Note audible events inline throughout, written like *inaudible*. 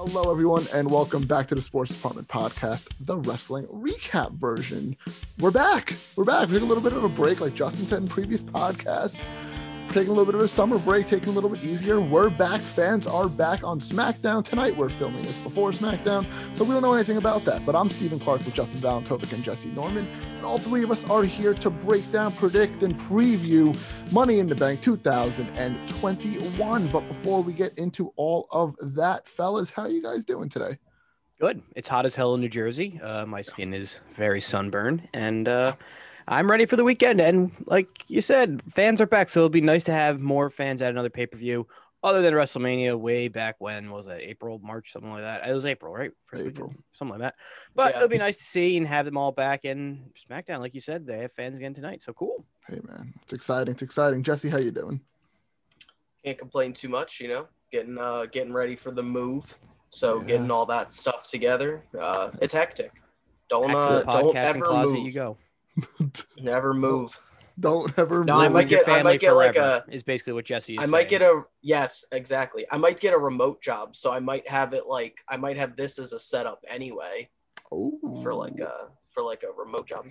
Hello, everyone, and welcome back to the Sports Department Podcast, the wrestling recap version. We're back. We're back. We took a little bit of a break, like Justin said in previous podcasts. Taking a little bit of a summer break, taking a little bit easier. We're back. Fans are back on SmackDown tonight. We're filming this before SmackDown, so we don't know anything about that. But I'm Stephen Clarke with Justin Valentovic and Jesse Norman, and all three of us are here to break down, predict, and preview Money in the Bank 2021. But before we get into all of that, fellas, how are you guys doing today? Good. It's hot as hell in New Jersey. Uh, my skin is very sunburned, and uh, I'm ready for the weekend. And like you said, fans are back, so it'll be nice to have more fans at another pay per view. Other than WrestleMania, way back when was that April, March, something like that. It was April, right? First April. weekend, something like that. But Yeah. it'll be nice to see and have them all back in SmackDown. Like you said, they have fans again tonight, so cool. Hey, man, it's exciting. It's exciting. Jesse, how you doing? can't complain too much, you know, getting uh getting ready for the move. So Yeah. getting all that stuff together, uh it's hectic. Don't uh don't podcasting ever closet move. you go. *laughs* Never move. Don't ever No, I might With your get- I might get like a. is basically what Jesse is I might saying. get a yes, exactly. I might get a remote job, so I might have it like I might have this as a setup anyway oh, for like a for like a remote job.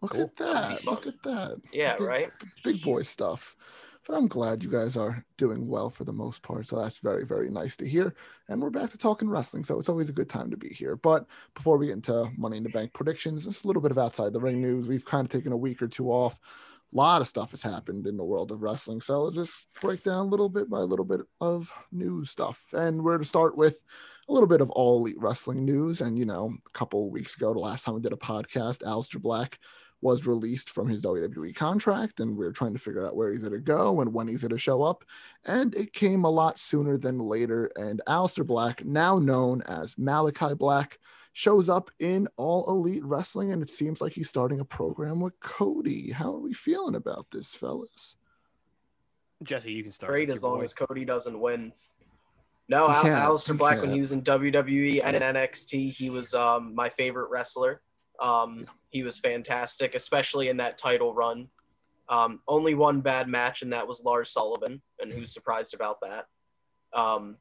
Look Cool. at that. Look at that. Yeah, Look at right? Big boy stuff. But I'm glad you guys are doing well for the most part. So that's very, very nice to hear. And we're back to talking wrestling. So it's always a good time to be here. But before we get into Money in the Bank predictions, just a little bit of outside the ring news. We've kind of taken a week or two off. A lot of stuff has happened in the world of wrestling. So let's just break down a little bit by a little bit of news stuff. And we're to start with a little bit of all elite wrestling news. And, you know, a couple of weeks ago, the last time we did a podcast, Aleister Black was released from his WWE contract, and we are trying to figure out where he's going to go and when he's going to show up. And it came a lot sooner than later. And Aleister Black, now known as Malachi Black, shows up in All Elite Wrestling, and it seems like he's starting a program with Cody. How are we feeling about this, fellas? Jesse, you can start. Great as long boy. as Cody doesn't win. No, He Al- can't. Aleister Black when can't. he was in WWE and in NXT, he was um, my favorite wrestler. Um, he was fantastic, especially in that title run. Um, only one bad match, and that was Lars Sullivan, and who's surprised about that? Um,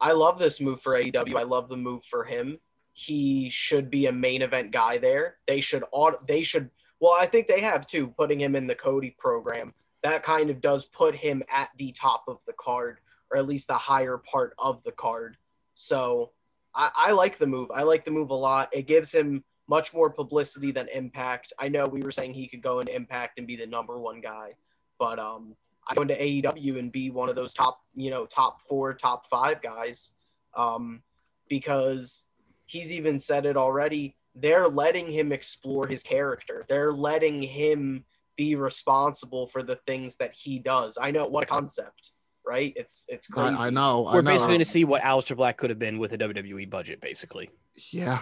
I love this move for AEW. I love the move for him. He should be a main event guy there. They should aut- they should well, I think they have too, putting him in the Cody program. That kind of does put him at the top of the card, or at least the higher part of the card. So I, I like the move. I like the move a lot. It gives him much more publicity than Impact. I know we were saying he could go into Impact and be the number one guy, but um, I go into AEW and be one of those top, you know, top four, top five guys, um, because he's even said it already. They're letting him explore his character. They're letting him be responsible for the things that he does. I know what a concept, right? It's it's crazy. I, I know. I We're know. basically going to see what Aleister Black could have been with a WWE budget, basically. Yeah,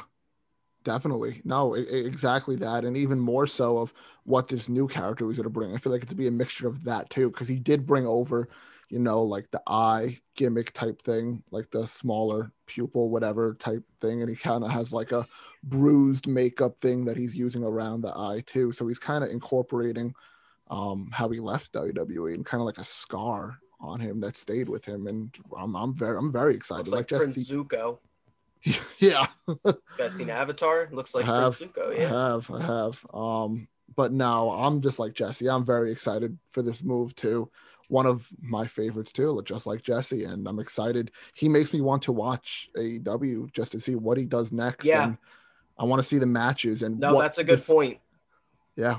definitely. No, exactly that. And even more so of what this new character was going to bring. I feel like it to be a mixture of that too, because he did bring over, you know, like the eye gimmick type thing, like the smaller pupil, whatever type thing. And he kind of has like a bruised makeup thing that he's using around the eye too. So he's kind of incorporating um, how he left WWE and kind of like a scar on him that stayed with him. And I'm, I'm very, I'm very excited. Looks like, just Prince Zuko. *laughs* yeah. You guys seen Avatar? Looks like I have. Zuko. I have, I have. Um, but no, I'm just like Jesse. I'm very excited for this move too. One of my favorites too, just like Jesse, and I'm excited. He makes me want to watch AEW just to see what he does next. Yeah. and I want to see the matches and No, that's a good this- point. Yeah,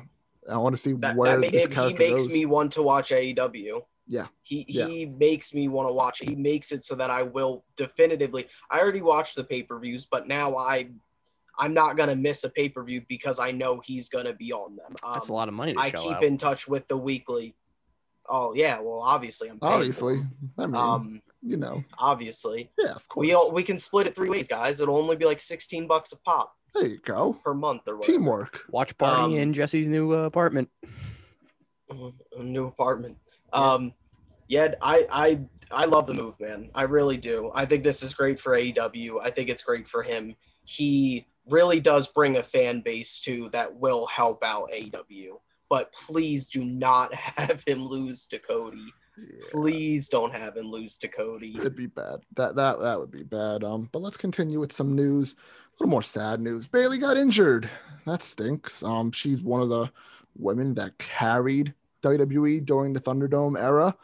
I want to see That, where that ma- this it- he makes goes. me want to watch AEW. Yeah. He Yeah. he makes me want to watch it. He makes it so that I will definitively. I already watched the pay per views, but now I I'm not gonna miss a pay per view because I know he's gonna be on them. Um, That's a lot of money to I shell keep out. in touch with the weekly. Oh yeah, well obviously I'm paying for Obviously. I mean, Um, you know, obviously yeah, of course. we all, we can split it three ways, guys. It'll only be like 16 bucks a pop there you go. per month or whatever. Teamwork. Watch party Um, in Jesse's new uh, apartment. *laughs* new apartment. Um, yeah, I I I love the move, man. I really do. I think this is great for AEW. I think it's great for him. He really does bring a fan base too that will help out AEW. But please do not *laughs* have him lose to Cody. Please don't have him lose to Cody. It'd be bad. That that that would be bad. Um, but let's continue with some news. A little more sad news. Bayley got injured. That stinks. Um, she's one of the women that carried WWE during the Thunderdome era.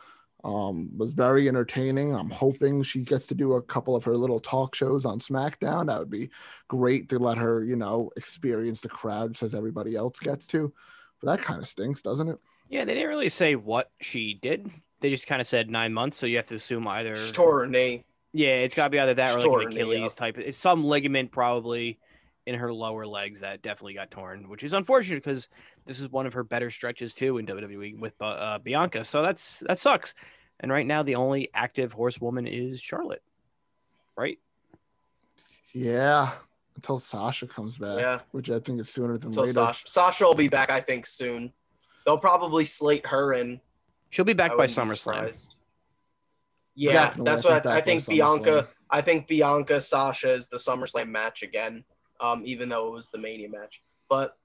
Um, was very entertaining. I'm hoping she gets to do a couple of her little talk shows on SmackDown. That would be great to let her, you know, experience the crowd as everybody else gets to. But that kind of stinks, doesn't it? Yeah, they didn't really say what she did. They just kind of said nine months, so you have to assume either. She tore her knee. Yeah, it's got to be either that or like an Achilles type. It's some ligament probably in her lower legs that definitely got torn, which is unfortunate because this is one of her better stretches too in WWE with uh, Bianca. So that's that sucks. And right now, the only active horsewoman is Charlotte, right? Yeah, until Sasha comes back, Yeah. which I think is sooner than Until later. Sasha. Sasha will be back, I think, soon. They'll probably slate her in. She'll be back I by wouldn't SummerSlam. Yeah, Definitely, that's I what think I, I think. Bianca. I think Bianca Sasha is the SummerSlam match again. Um, even though it was the Mania match, but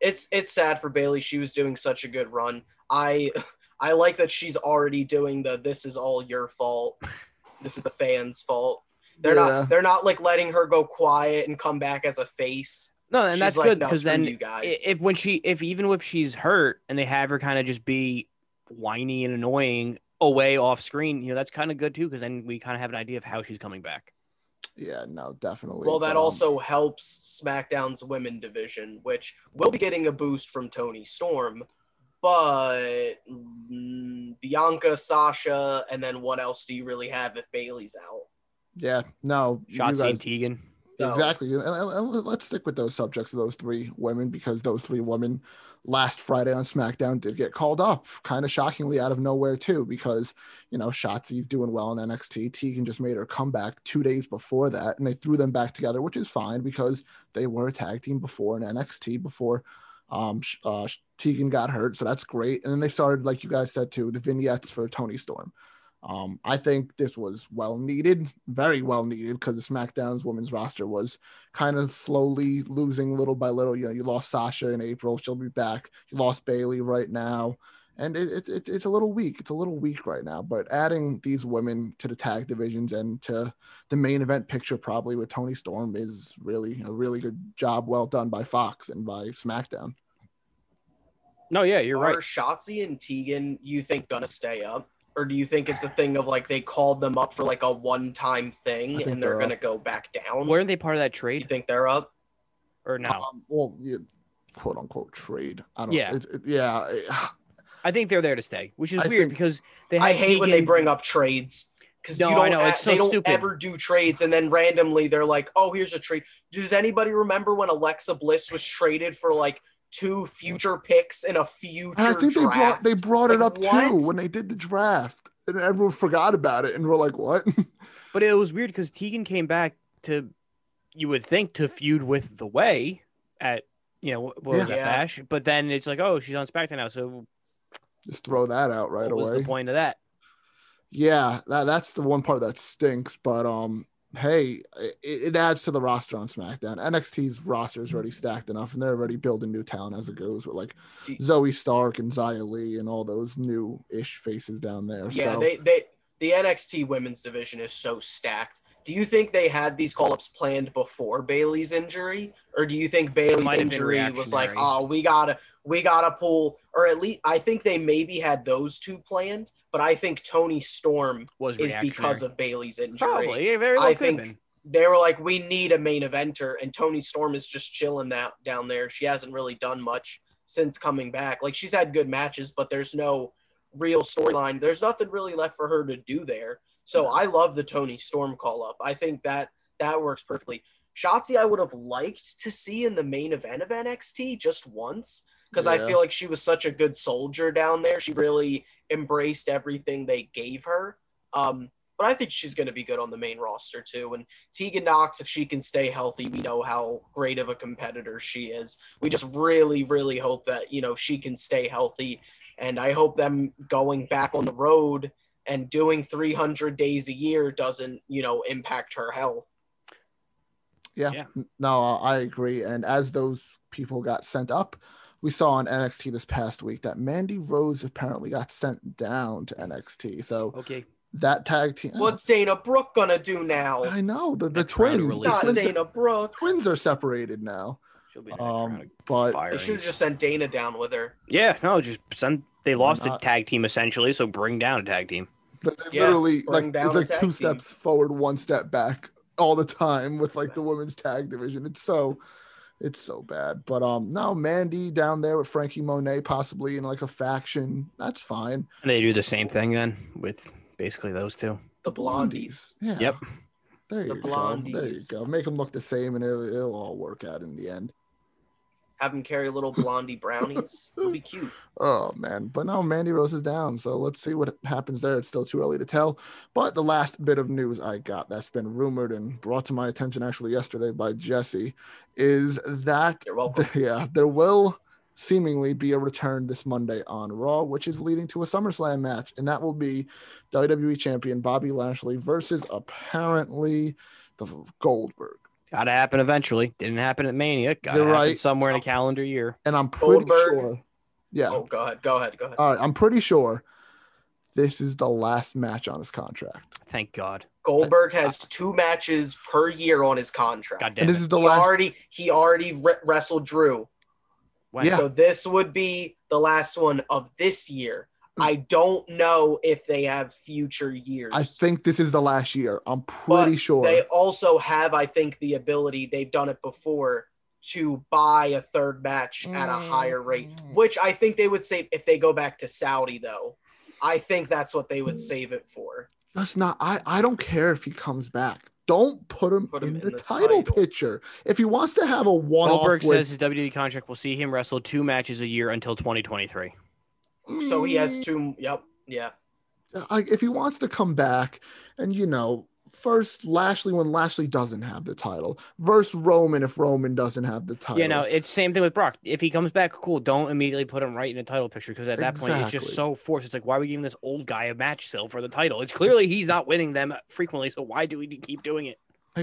it's it's sad for Bayley. She was doing such a good run. I *laughs* I like that she's already doing the "this is all your fault." This is the fans' fault. They're Yeah. not. They're not like letting her go quiet and come back as a face. No, and She's that's like, good because screw then you guys. if when she if even if she's hurt and they have her kind of just be whiny and annoying away off screen, you know, that's kind of good too because then we kind of have an idea of how she's coming back. Yeah, no, definitely. Well, that But, um, also helps SmackDown's women division, which will be getting a boost from Toni Storm. But mm, Bianca, Sasha, and then what else do you really have if Bayley's out? yeah, no, you Shotzi guys- and Tegan. So- Exactly. And, and- and let's stick with those subjects of those three women because those three women last Friday on SmackDown did get called up, kind of shockingly out of nowhere too, because you know Shotzi's doing well in NXT. Tegan just made her comeback two days before that, and they threw them back together, which is fine because they were a tag team before in NXT before um uh, Tegan got hurt, so that's great. And then they started, like you guys said too, the vignettes for Toni Storm. Um, I think this was well needed, very well needed, because the SmackDown's women's roster was kind of slowly losing little by little. You know, you lost Sasha in April; she'll be back. You lost Bayley right now, and it, it, it, it's a little weak. It's a little weak right now. But adding these women to the tag divisions and to the main event picture, probably with Toni Storm, is really a really good job. Well done by Fox and by SmackDown. No, yeah, you're Are right. Shotzi and Tegan, you think, gonna stay up? Or do you think it's a thing of like they called them up for like a one time thing and they're they're gonna up. go back down? Weren't they part of that trade? you think they're up? or no? Um, well, yeah, quote unquote trade. I don't. Yeah. It, it, yeah. I think they're there to stay, which is I weird think- because they. I had hate when they bring up trades because No, you don't. know, a- it's so they don't stupid. ever do trades, and then randomly they're like, "Oh, here's a trade." Does anybody remember when Alexa Bliss was traded for like two future picks in a future And I think they brought they brought it Like, up too when they did the draft, and everyone forgot about it, and we're like, "What?" *laughs* But it was weird because Tegan came back to, you would think, to feud with the Way at, you know, what was Yeah. that Yeah. bash? But then it's like, oh, she's on SmackDown now, so Just throw that out right what was away. the point of that? Yeah, that, that's the one part that stinks. But um, hey, it, it adds to the roster on SmackDown. NXT's roster is already stacked enough, and they're already building new talent as it goes with like Zoey Stark and Xia Li and all those new ish faces down there. Yeah, so they they the NXT women's division is so stacked. Do you think they had these call ups planned before Bayley's injury, or do you think Bayley's might have been injury was like, oh, we gotta we gotta pull, or at least I think they maybe had those two planned, but I think Toni Storm Was is because of Bayley's injury. probably very well I think- been. They were like, we need a main eventer, and Toni Storm is just chilling that down there. She hasn't really done much since coming back. Like she's had good matches, but there's no real storyline. There's nothing really left for her to do there. So I love the Toni Storm call up. I think that that works perfectly. Shotzi, I would have liked to see in the main event of NXT just once because I feel like she was such a good soldier down there. She really embraced everything they gave her. Um, but I think she's going to be good on the main roster too. And Tegan Nox, if she can stay healthy, we know how great of a competitor she is. We just really, really hope that you know she can stay healthy. And I hope them going back on the road and doing 300 days a year doesn't, you know, impact her health. Yeah. Yeah. No, I agree. And as those people got sent up, we saw on NXT this past week that Mandy Rose apparently got sent down to NXT. So Okay. that tag team. What's Dana Brooke gonna do now? I know the the twins. Not twins, Dana Brooke. twins are separated now. She'll be next Um, but firings. They should have just sent Dana down with her. Yeah, no, just send. They lost a tag team essentially, so bring down a tag team. They Yeah, literally like down it's like two team. steps forward, one step back all the time with like the women's tag division. It's so it's so bad. But um now Mandy down there with Franky Monet possibly in like a faction. That's fine. And they do the same thing then with basically those two. The blondies. Yeah. Yep. There you The go. There you blondies. go. Make them look the same and it'll, it'll all work out in the end. Have them carry little blondie brownies. It'll be cute. *laughs* Oh man, but now Mandy Rose is down, so let's see what happens there. It's still too early to tell. But the last bit of news I got that's been rumored and brought to my attention actually yesterday by Jesse is that welcome. *laughs* yeah, there will seemingly be a return this Monday on Raw, which is leading to a SummerSlam match, and that will be WWE Champion Bobby Lashley versus apparently the Goldberg. Gotta happen eventually. Didn't happen at Mania. Gotta You're happen right. somewhere in a calendar year. And I'm pretty Goldberg. sure. Yeah. Oh, go ahead. Go ahead. Go ahead. All right, I'm pretty sure this is the last match on his contract. Thank God. Goldberg has two matches per year on his contract. God damn And this is the he last. already he already re- wrestled Drew. When? Yeah. So this would be the last one of this year. I don't know if they have future years. I think this is the last year. I'm But pretty sure. They also have, I think, the ability, they've done it before, to buy a third match at a higher rate, Mm. which I think they would save if they go back to Saudi, though. I think that's what they would save it for. That's not. I. I don't care if he comes back. Don't put him, Put him in, in the, the title, title. picture. If he wants to have a one Goldberg with, says his WWE contract will see him wrestle two matches a year until 2023. So he Mm. has two. Yep. Yeah. like if he wants to come back and you know first Lashley when Lashley doesn't have the title versus Roman if Roman doesn't have the title. You know, it's same thing with Brock. If he comes back, cool. Don't immediately put him right in a title picture because at that point it's just so forced. It's like, why are we giving this old guy a match still for the title? It's clearly he's not winning them frequently, so why do we keep doing it?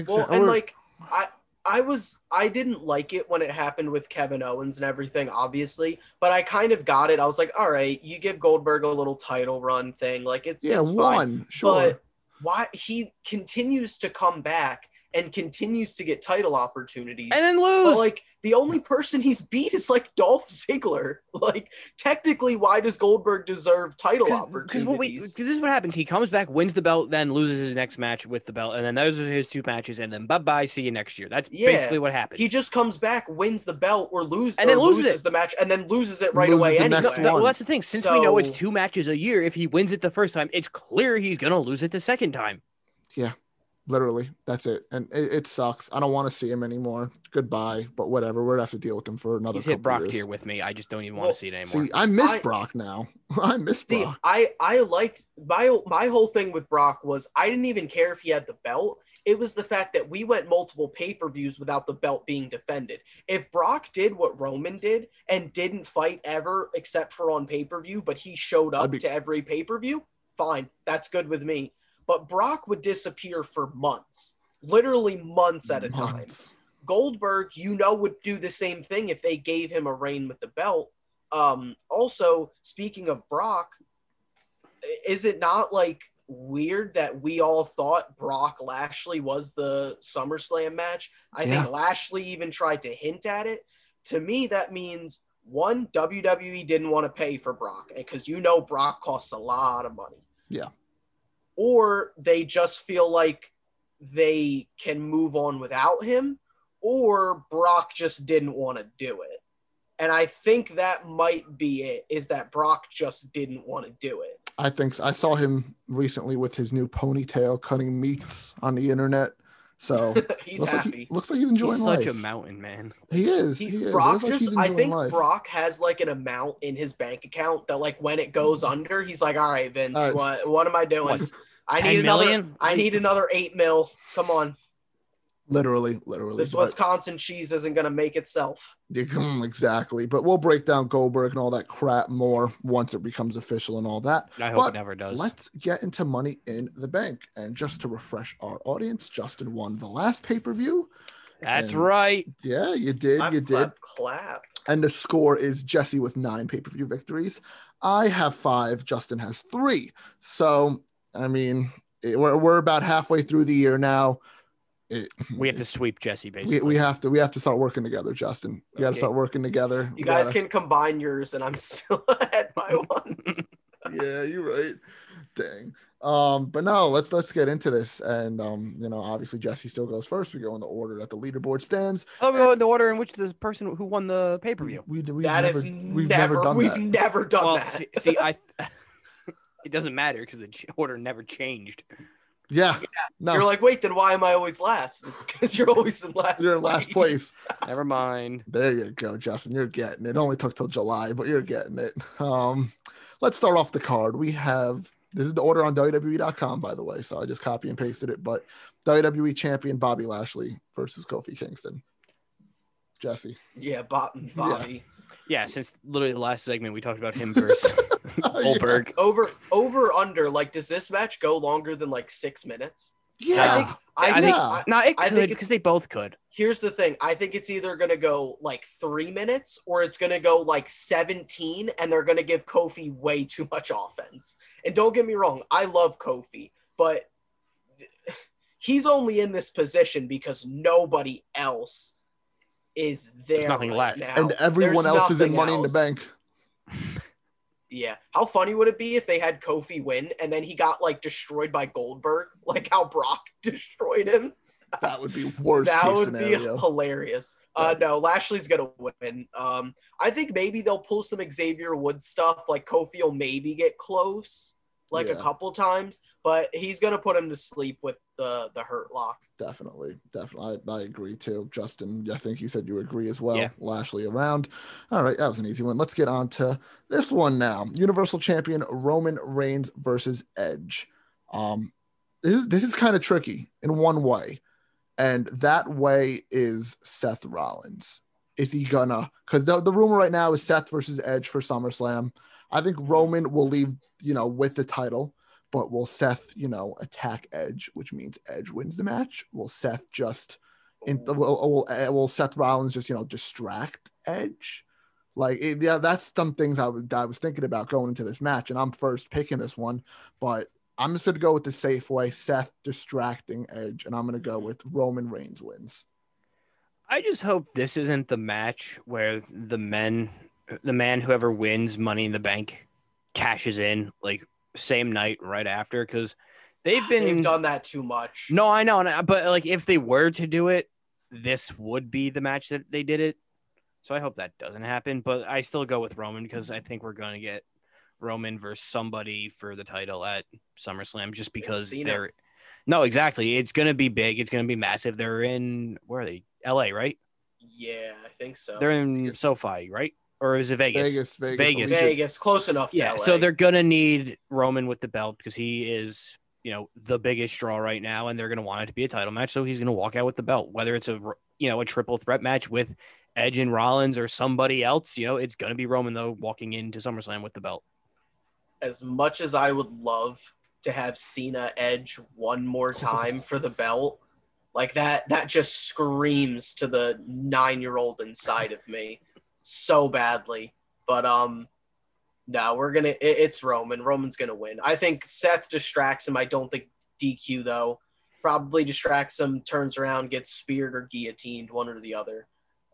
Well, and Or- like I I was I didn't like it when it happened with Kevin Owens and everything, obviously, but I kind of got it. I was like, all right, you give Goldberg a little title run thing, like it's yeah, it's fine. one sure. But why he continues to come back and continues to get title opportunities. And then but lose. like the only person he's beat is like Dolph Ziggler. *laughs* Like technically, why does Goldberg deserve title opportunities? Because what we, 'cause this is what happens. He comes back, wins the belt, then loses his next match with the belt, and then those are his two matches, and then bye bye, see you next year. That's Yeah. basically what happens. he just comes back, wins the belt, or lose, And then or loses loses the match, and then loses it right Loses away the anyway. No, that- well, that's the thing. Since we know it's two matches a year, if he wins it the first time, it's clear he's gonna lose it the second time. Literally that's it. And it, it sucks. I don't want to see him anymore. Goodbye. But whatever. We're gonna have to deal with him for another He's hit Brock years. tier with me. I just don't even want to see it anymore. See, I miss I- Brock now. *laughs* I miss The, Brock. I I liked my my whole thing with Brock was I didn't even care if he had the belt. It was the fact that we went multiple pay per views without the belt being defended. If Brock did what Roman did and didn't fight ever except for on pay per view, but he showed up be- to every pay per view, fine, that's good with me. But Brock would disappear for months, literally months at a time. Goldberg, you know, would do the same thing if they gave him a reign with the belt. Um, also, speaking of Brock, is it not like weird that we all thought Brock Lashley was the SummerSlam match? I Yeah. think Lashley even tried to hint at it. To me, that means one, WWE didn't want to pay for Brock because you know Brock costs a lot of money. Yeah. Or they just feel like they can move on without him, or Brock just didn't want to do it. And I think that might be it, is that Brock just didn't want to do it. I think so. I saw him recently with his new ponytail cutting meats on the internet. So *laughs* He's looks like, happy. he, looks like he's enjoying He's life. such a mountain man. He is. He, He, is. Brock looks like just, I think life. Brock has like an amount in his bank account that, like, when it goes mm-hmm. under, he's like, "All right, Vince, All right. what what am I doing? What, I need another. million? I need another eight mil. Come on, Literally, literally. this but- Wisconsin cheese isn't gonna make itself." Exactly. But we'll break down Goldberg and all that crap more once it becomes official and all that. I hope But it never does. Let's get into Money in the Bank. And just to refresh our audience, Justin won the last pay per view. That's and- right. Yeah, you did. Clap, you did. clap, clap. And the score is Jesse with nine pay per view victories. I have five. Justin has three. So, I mean, it- we're, we're about halfway through the year now. It- We have to sweep Jesse basically. we, we have to we have to start working together, Justin. We got to start working together. You guys gotta- can combine yours, and I'm still *laughs* ahead by *laughs* one. yeah, you're right. Dang. Um, but no, let's let's get into this. And um, you know, obviously Jesse still goes first. We go in the order that the leaderboard stands. Oh, we go in the order in which the person who won the pay per view. We, we, we've That never, is we've never, never done we've that. never done Well, that. see, see, I. *laughs* it doesn't matter because the order never changed. Yeah. No, You're like, wait, then why am I always last? *laughs* It's because you're always in last. you're in last place. *laughs* Never mind. There you go, Justin. You're getting it. It only took till July, but you're getting it. Um, let's start off the card. We have this is the order on WWE.com, by the way. So I just copy and pasted it. But WWE champion Bobby Lashley versus Kofi Kingston. Jesse. Yeah, Bob, Bobby. Yeah, since literally the last segment we talked about him versus *laughs* *laughs* Goldberg. Over, over, under. Like, does this match go longer than like six minutes? Yeah. I think. I, I think. think- Yeah. No, it could because they both could. here's the thing. I think it's either gonna go like three minutes or it's gonna go like 17, and they're gonna give Kofi way too much offense. And don't get me wrong, I love Kofi, but he's only in this position because nobody else is there. There's nothing right left. now. and everyone There's else is in nothing Money in the. Bank. Yeah. How funny would it be if they had Kofi win and then he got like destroyed by Goldberg, *laughs* like how Brock *laughs* destroyed him? That would be worst that would scenario. be hilarious. Uh, no, Lashley's gonna win. Um, I think maybe they'll pull some Xavier Woods stuff. Like Kofi will maybe get close, like a couple times, but he's gonna put him to sleep with the the hurt lock. Definitely, definitely. I, I agree too. Justin, I think you said you agree as well. Yeah. Lashley around. All right, that was an easy one. Let's get on to this one now. Universal Champion Roman Reigns versus Edge. Um, this is, this is kind of tricky in one way, and that way is Seth Rollins. Is he gonna? Because the, the rumor right now is Seth versus Edge for SummerSlam. I think Roman will leave, you know, with the title. But will Seth, you know, attack Edge, which means Edge wins the match? Will Seth just, in, will, will, uh, will Seth Rollins just, you know, distract Edge? Like, it, yeah, that's some things I, would, I was thinking about going into this match, and I'm first picking this one. But I'm just going to go with the safe way Seth distracting Edge, and I'm going to go with Roman Reigns wins. I just hope this isn't the match where the men, the man whoever wins Money in the Bank, cashes in like same night right after because they've *sighs* been They've done that too much. No, I know, but like if they were to do it, this would be the match that they did it. So I hope that doesn't happen. But I still go with Roman because I think we're gonna get Roman versus somebody for the title at SummerSlam just because they're no, exactly. It's gonna be big. It's gonna be massive. They're in where are they? L.A. Right? Yeah, I think so. They're in SoFi, right? Or is it Vegas? Vegas, Vegas. Vegas. Vegas, close enough. To Yeah, LA. so they're gonna need Roman with the belt because he is, you know, the biggest draw right now, and they're gonna want it to be a title match. So he's gonna walk out with the belt, whether it's a you know a triple threat match with Edge and Rollins or somebody else. You know, it's gonna be Roman though walking into SummerSlam with the belt. as much as I would love to have Cena Edge one more *laughs* time for the belt, like that that just screams to the 9-year-old inside of me so badly. But um no, we're going to it's Roman. Roman's going to win. I think Seth distracts him. I don't think DQ though. Probably distracts him, turns around, gets speared or guillotined, one or the other.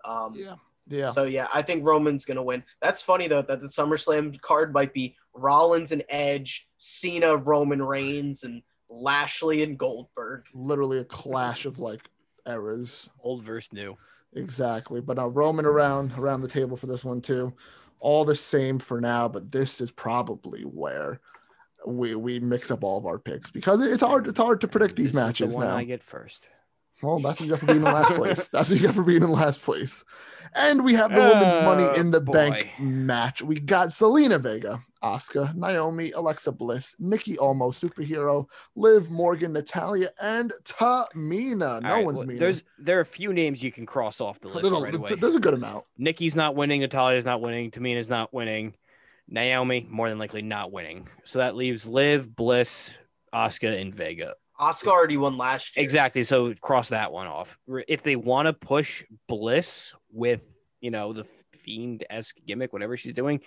Um Yeah. Yeah. so yeah, I think Roman's gonna win. That's funny though that the SummerSlam card might be Rollins and Edge, Cena, Roman Reigns, and Lashley and Goldberg. Literally a clash of like eras. Old versus new. Exactly. But now roaming around around the table for this one too. All the same for now, but this is probably where we we mix up all of our picks because it's hard it's hard to predict these This is the matches one now. I get first. Well, that's what you get for being in last place. That's what you get for being in last place. And we have the women's money Oh, in the boy. bank match. We got Zelina Vega, Asuka, Naomi, Alexa Bliss, Nikki Almo, superhero, Liv Morgan, Natalya, and Tamina. No right, one's well, meaning. There's there are a few names you can cross off the list there's, a, right away. there's a good amount. Nikki's not winning. Natalya's not winning. Tamina's not winning. Naomi more than likely not winning. So that leaves Liv, Bliss, Asuka, and Vega. Asuka already won last year. Exactly. So cross that one off. If they want to push Bliss with you know the fiend esque gimmick, whatever she's doing,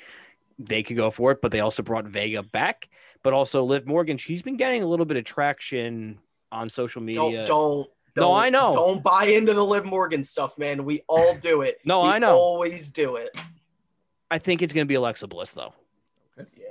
they could go for it. But they also brought Vega back, but also Liv Morgan. She's been getting a little bit of traction on social media. Don't don't. No, don't- I know. Don't buy into the Liv Morgan stuff, man. We all do it. *laughs* No, We I know. Always do it. I think it's going to be Alexa Bliss though. Yeah.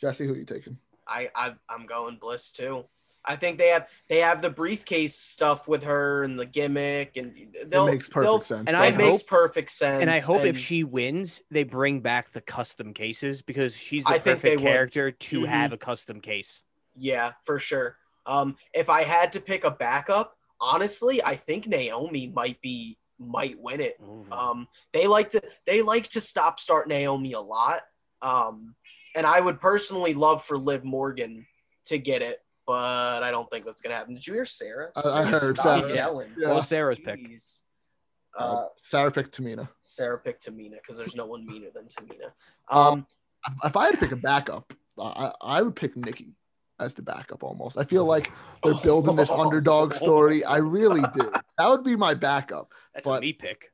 Jesse, who you taking? I, I I'm going Bliss too. I think they have they have the briefcase stuff with her and the gimmick and they'll it makes they'll- perfect sense. and I doesn't it? makes perfect sense. And I hope if she wins, they bring back the custom cases because she's the I think they perfect would. character to Mhm. have a custom case. yeah, for sure. Um, if I had to pick a backup, honestly, I think Naomi might be might win it. Um, they like to they like to stop start Naomi a lot. Um, and I would personally love for Liv Morgan to get it, but I don't think that's gonna happen. Did you hear Sarah? I- I heard Stop Sarah. yelling. Yeah. What was Sarah's pick? Jeez. Uh, Uh, Sarah picked Tamina. Sarah picked Tamina because there's no one meaner than Tamina. Um, Um, If I had to pick a backup, I, I would pick Nikki as the backup almost. I feel like they're building this underdog story. I really do. *laughs* That would be my backup. That's but- a me pick.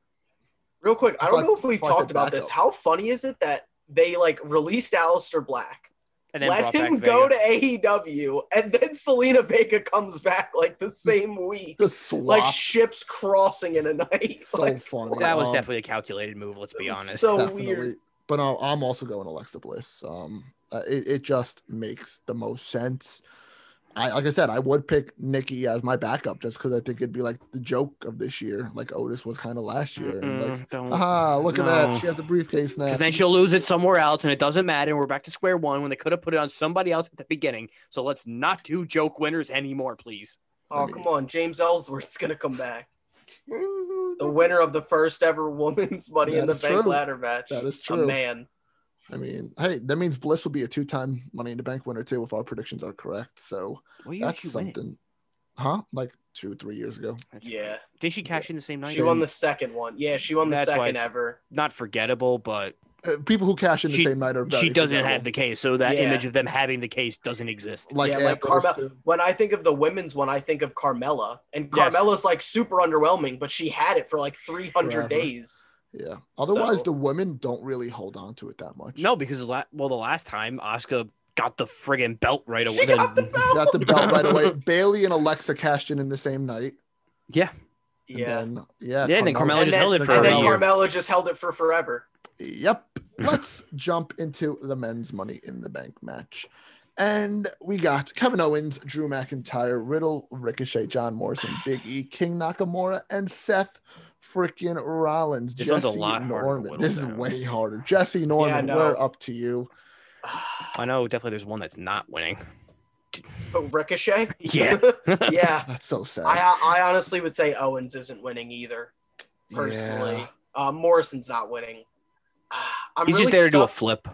real quick, I I don't know if we've I thought I said talked about this. How funny is it that they like released Aleister Black, And then let brought him back go Vega. to AEW, and then Zelina Vega comes back like the same *laughs* week, Just like ships crossing in a night. so *laughs* Like, funny. That was Um, definitely a calculated move. Let's be honest. so- definitely. weird. But I'm also going Alexa Bliss. Um, uh, it, it just makes the most sense. I like I said, I would pick Nikki as my backup just because I think it'd be like the joke of this year, like Otis was kind of last year. And like, don't. aha, look at No. that, she has the briefcase now. Because then she'll lose it somewhere else, and it doesn't matter. And we're back to square one when they could have put it on somebody else at the beginning. So let's not do joke winners anymore, please. oh come on, James Ellsworth's gonna come back, *laughs* the winner of the first ever women's Money in the is Bank true. ladder match. That is A true. man. I mean, hey, that means Bliss will be a two-time Money in the Bank winner too, if our predictions are correct. So that's something, huh? Like two, three years ago. Yeah, Didn't she cash in the same night? she won the second one. Yeah, she won the That's why second ever. Not forgettable, but Uh, people who cash in the She- same night are very she doesn't forgettable. have the case, so that Yeah. image of them having the case doesn't exist. like Yeah, like Ambrose, Carmel- When I think of the women's one, I think of Carmella, and Yes. Carmella's like super underwhelming, but she had it for like 300 days. Yeah. Otherwise, So- the women don't really hold on to it that much. No, because la- well, the last time Asuka got the friggin' belt right away. She got the belt. Got the belt right away. *laughs* Bayley and Alexa cashed in in the same night. Yeah, And Yeah. Then, yeah. Yeah, and then Carmella and just then, held it for and then. Carmella just held it for forever. Yep. Let's jump into the men's Money in the Bank match. And we got Kevin Owens, Drew McIntyre, Riddle, Ricochet, John Morrison, Big E, King Nakamura, and Seth freaking Rollins. This one's a lot harder Norman. whittle This is down. way harder. Jesse Norman, no. we're up to you. *sighs* I know definitely there's one that's not winning. But Ricochet? *laughs* Yeah. *laughs* yeah. *laughs* That's so sad. I I honestly would say Owens isn't winning either. Personally, Yeah. uh, Morrison's not winning. *sighs* I'm He's really just there to do a flip.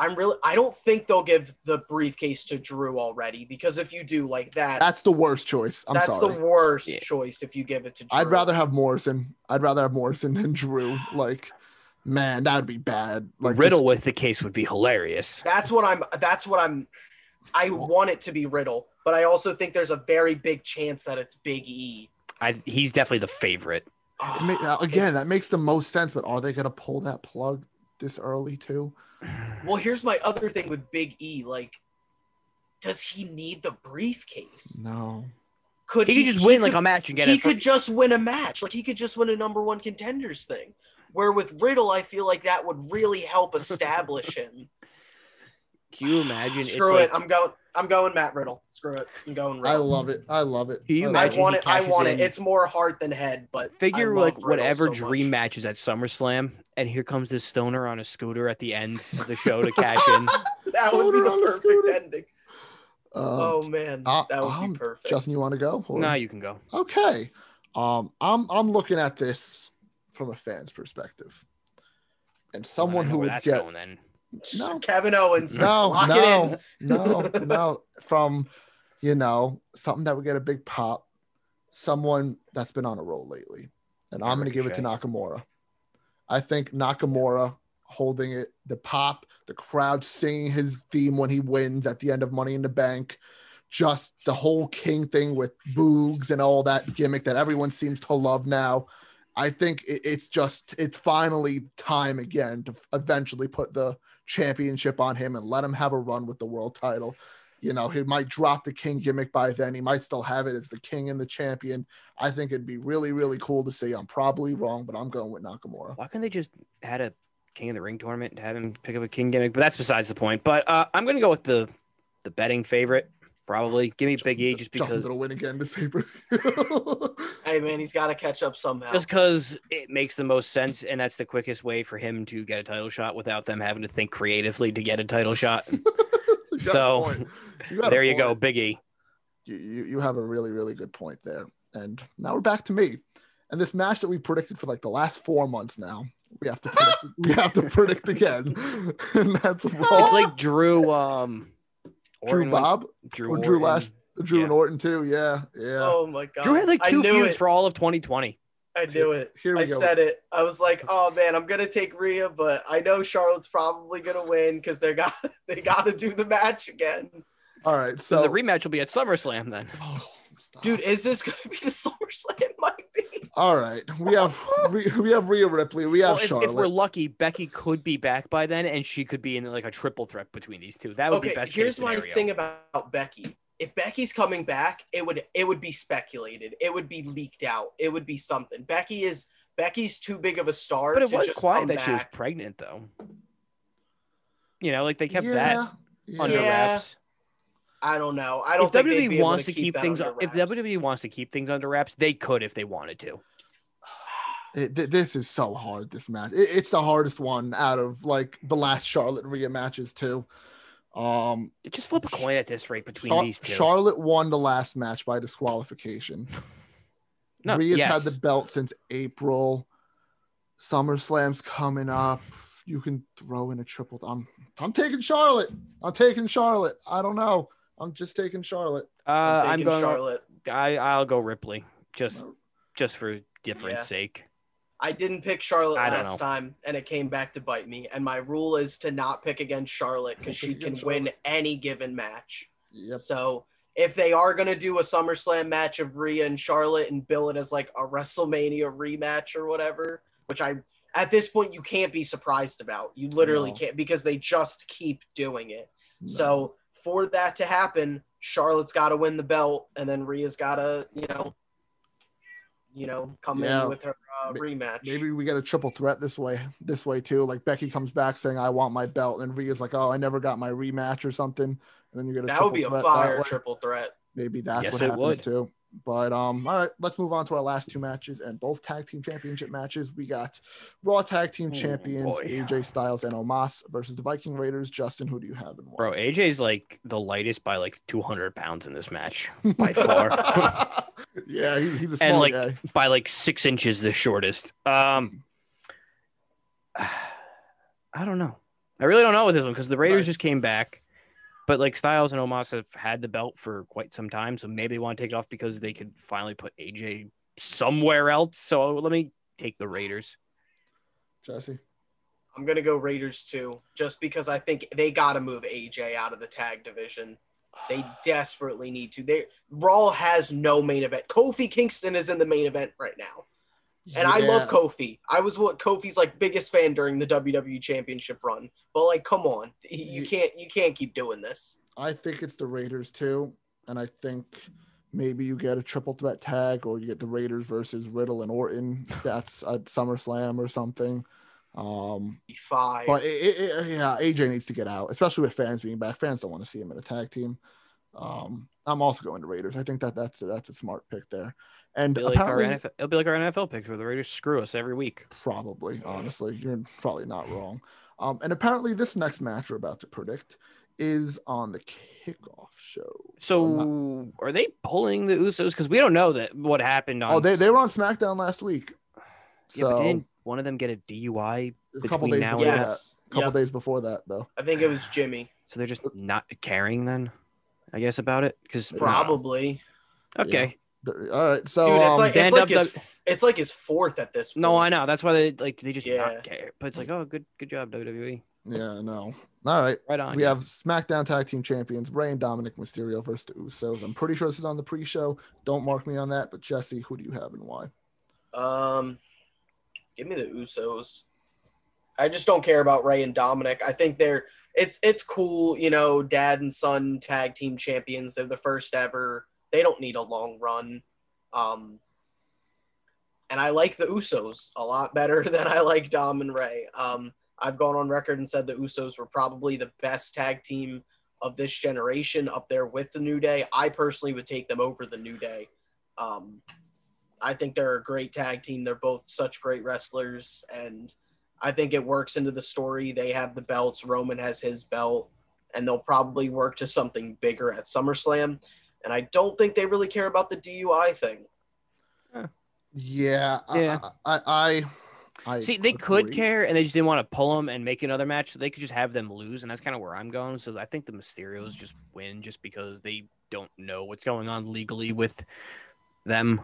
I'm really. I don't think they'll give the briefcase to Drew already because if you do like that, That's the worst choice. I'm that's sorry. the worst Yeah. choice if you give it to. Drew. I'd rather have Morrison. I'd rather have Morrison than Drew. Like, man, that'd be bad. Like Riddle just- with the case would be hilarious. That's what I'm. That's what I'm. I want it to be Riddle, but I also think there's a very big chance that it's Big E. I, he's definitely the favorite. it ma- uh, again, that makes the most sense. But are they gonna pull that plug this early too? Well, here's my other thing with Big E. Like, does he need the briefcase? No. Could He could just win like a match and get he it. for- could just win a match. Like he could just win a number one contenders thing. Where with Riddle, I feel like that would really help establish him. *laughs* Can you imagine? Screw it's it. like, I'm going. I'm going Matt Riddle. Screw it. I'm going Riddle. I love it. I love it. Can you I love I want it. I cashes want it. It's more heart than head, but figure like whatever so dream much. matches at SummerSlam, and here comes this stoner on a scooter at the end of the show to cash in. *laughs* that would be the perfect scooter. ending. Um, oh man, uh, that would um, be perfect. Justin, you want to go? Or- Now you can go. Okay. Um, I'm I'm looking at this from a fan's perspective, and someone I know who where would that's get going then. no, *laughs* Kevin Owens. no, Lock no, no, *laughs* no, from you know something that would get a big pop, someone that's been on a roll lately, and I'm going to give it to Nakamura. I think Nakamura holding it, the pop, the crowd singing his theme when he wins at the end of Money in the Bank, just the whole King thing with Boogs and all that gimmick that everyone seems to love now. I think it, it's just it's finally time again to eventually put the championship on him and let him have a run with the world title. You know, he might drop the king gimmick by then. He might still have it as the king and the champion. I think it'd be really, really cool to see. I'm probably wrong, but I'm going with Nakamura. Why couldn't they just had a King of the Ring tournament to have him pick up a King gimmick? But that's besides the point. But uh, I'm going to go with the the betting favorite. Probably give me Justin, Big E just because Justin's gonna win again this *laughs* paper. *laughs* Hey man, he's got to catch up somehow. just because it makes the most sense, and that's the quickest way for him to get a title shot without them having to think creatively to get a title shot. *laughs* *laughs* You got a So. You there you go, Biggie. You, you you have a really really good point there. And now we're back to me. And this match that we predicted for like the last four months now, we have to predict, *laughs* we have to predict again. *laughs* and that's Raw, It's like Drew, um, Drew Orton went- Bob, Drew, or Drew Orton. last Drew Yeah. and Orton too. Yeah, yeah. Oh my god. Drew had like two knew feuds it. for all of 2020. I knew it. Here we I go. said it. I was like, oh man, I'm gonna take Rhea, but I know Charlotte's probably gonna win because *laughs* they got they got to do the match again. All right, So so the rematch will be at SummerSlam then. Oh. Dude, is this gonna be the *laughs* SummerSlam? It might be. All right, we have Rhea- we have Rhea Ripley, we have Well, if, Charlotte. if we're lucky, Becky could be back by then, and she could be in like a triple threat between these two. That would Okay, be best here's case my thing about Becky. If Becky's coming back, it would it would be speculated. It would be leaked out. It would be something. Becky is Becky's too big of a star. But it to was just quiet come that she was pregnant, though. You know, like they kept yeah, that yeah. under wraps. I don't know. I don't If think they'd be WWE able wants to keep, keep things, under if wraps. WWE wants to keep things under wraps, they could if they wanted to. It- this is so hard. This match, It- it's the hardest one out of like the last Charlotte and Rhea matches too. Um, Just flip a coin at this rate between Char- these two. Charlotte won the last match by disqualification. no, Rhea's yes. had the belt since April. SummerSlam's coming up. You can throw in a triple. I'm I'm taking Charlotte. I'm taking Charlotte. I don't know. I'm just taking Charlotte. uh, I'm I'm taking going. Charlotte. I I'll go Ripley just just for difference Yeah. sake. I didn't pick Charlotte I last know. time, and it came back to bite me. And my rule is to not pick against Charlotte because she can win any given match. Yep. So if they are gonna do a SummerSlam match of Rhea and Charlotte and bill it as like a WrestleMania rematch or whatever, which I at this point you can't be surprised about. You literally No. can't because they just keep doing it. No. So for that to happen, Charlotte's got to win the belt, and then Rhea's got to, you know, you know, come Yeah. in with her uh, rematch. maybe we get a triple threat this way. This way too. Like Becky comes back saying, "I want my belt," and Rhea's like, "Oh, I never got my rematch" or something. And then you get a that triple would be a threat fire triple threat. Maybe that's Yes, what it happens would. too. But um, all right, let's move on to our last two matches and both tag team championship matches. We got Raw Tag Team Oh, Champions boy. AJ Styles and Omos versus the Viking Raiders. Justin, who do you have in one? Bro, AJ's like the lightest by like 200 pounds in this match *laughs* by far. *laughs* yeah, he, he's a And, like, guy. by like six inches the shortest. Um, *sighs* I don't know. I really don't know with this one because the Raiders Nice. just came back, but like Styles and Omos have had the belt for quite some time, so maybe they want to take it off because they could finally put AJ somewhere else. So let me take the Raiders. Jesse. I'm gonna go Raiders too, just because I think they got to move AJ out of the tag division. They desperately need to. They Raw has no main event. Kofi Kingston is in the main event right now, and I love Kofi. I was what Kofi's like biggest fan during the WWE Championship run. But like, come on, you can't you can't keep doing this. I think it's the Raiders too, and I think maybe you get a triple threat tag, or you get the Raiders versus Riddle and Orton. *laughs* That's at SummerSlam or something. Um, Be Fine. but it, it, it- yeah, AJ needs to get out, especially with fans being back. Fans don't want to see him in a tag team. Um, I'm also going to Raiders. I think that that's that's a smart pick there, and It'll be, like our apparently NFL, it'll be like our NFL picks where the Raiders screw us every week. probably honestly you're probably not wrong. Um, and apparently this next match we're about to predict is on the kickoff show. So not- are they pulling the Usos? Because we don't know that what happened on. Oh, they, they were on SmackDown last week. Yeah, but didn't one of them get a DUI? a couple days now before and- that. yes. A couple Yep. days before that, though. I think it was Jimmy. So they're just not caring then, I guess about it. Because Probably. okay, They're- All right, so Dude, it's um, like it's like Dub- his it's like his fourth at this point. no, I know that's why they like they just Yeah. not care. But it's like, oh, good, good job WWE, yeah, no. All right, right on. we you. have SmackDown Tag Team Champions Rey and Dominic Mysterio versus the Usos. I'm pretty sure this is on the pre-show. Don't mark me on that, but Jesse, who do you have and why? Um, Give me the Usos. I just don't care about Rey and Dominic. I think they're it's it's cool, you know, dad and son tag team champions. They're the first ever. They don't need a long run. Um and I like the Usos a lot better *laughs* than I like Dom and Rey. Um I've gone on record and said the Usos were probably the best tag team of this generation up there with the New Day. I personally would take them over the New Day. Um, I think they're a great tag team. They're both such great wrestlers, and I think it works into the story. They have the belts, Roman has his belt, and they'll probably work to something bigger at SummerSlam. And I don't think they really care about the DUI thing. Yeah, Yeah. I, I, I, I See, they could care, and they just didn't want to pull them and make another match. So they could just have them lose, and that's kind of where I'm going. So I think the Mysterios just win, just because they don't know what's going on legally with them.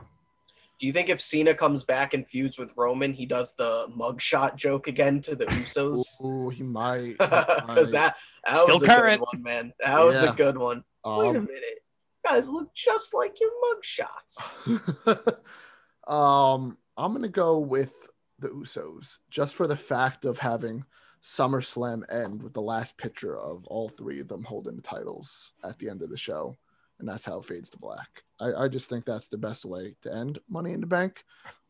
Do you think if Cena comes back and feuds with Roman, he does the mugshot joke again to the Usos? *laughs* Ooh, he might. Because *laughs* that, that Still was a current. good one, man. That was Yeah. a good one. Wait a Um, minute. You guys look just like your mugshots. *laughs* um, I'm gonna go with the Usos just for the fact of having SummerSlam end with the last picture of all three of them holding the titles at the end of the show, and that's how it fades to black. I, I just think that's the best way to end Money in the Bank.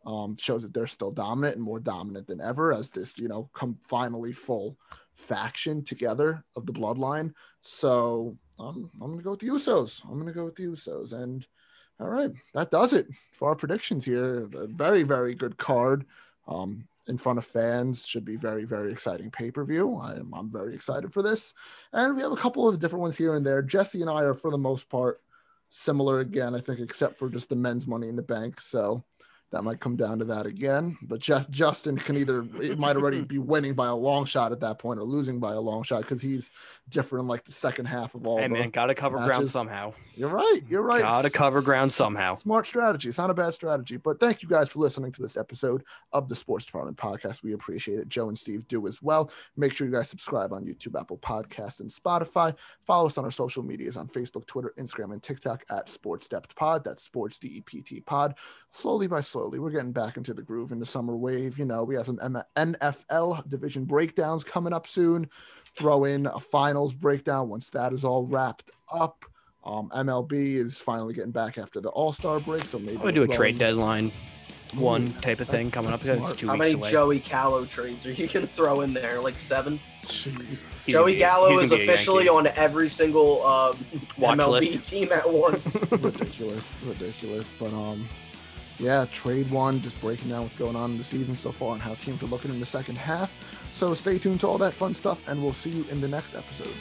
Um, shows that they're still dominant and more dominant than ever as this, you know, come finally full faction together of the bloodline. So I'm I'm gonna go with the Usos. I'm gonna go with the Usos. And all right, that does it for our predictions here. A very, very good card. Um, in front of fans should be very, very exciting pay per view. I'm, I'm very excited for this. And we have a couple of different ones here and there. Jesse and I are, for the most part, similar again, I think, except for just the men's money in the bank. So that might come down to that again. But Justin can either, it might already be *laughs* winning by a long shot at that point or losing by a long shot because he's different in like the second half of all Hey man, gotta cover ground somehow. You're right. You're right. Gotta cover ground somehow. Smart strategy. It's not a bad strategy. But thank you guys for listening to this episode of the Sports Department Podcast. We appreciate it. Joe and Steve do as well. Make sure you guys subscribe on YouTube, Apple Podcast, and Spotify. Follow us on our social medias on Facebook, Twitter, Instagram, and TikTok at Sports Depth Pod. That's Sports D E P T Pod. Slowly by slowly, we're getting back into the groove in the summer wave. You know, we have some M- NFL division breakdowns coming up soon. Throw in a finals breakdown once that is all wrapped up. Um, MLB is finally getting back after the All Star break, so maybe I'm gonna do a we'll trade in- deadline one Ooh, type of thing coming up. It's two How weeks many away. Joey Gallo trades are you going to throw in there? Like seven? He's Joey gonna Gallo is gonna be a officially on every single um, Watch MLB list. team at once. *laughs* ridiculous, ridiculous. But um, yeah, trade one, just breaking down what's going on in the season so far and how teams are looking in the second half. So stay tuned to all that fun stuff, and we'll see you in the next episode.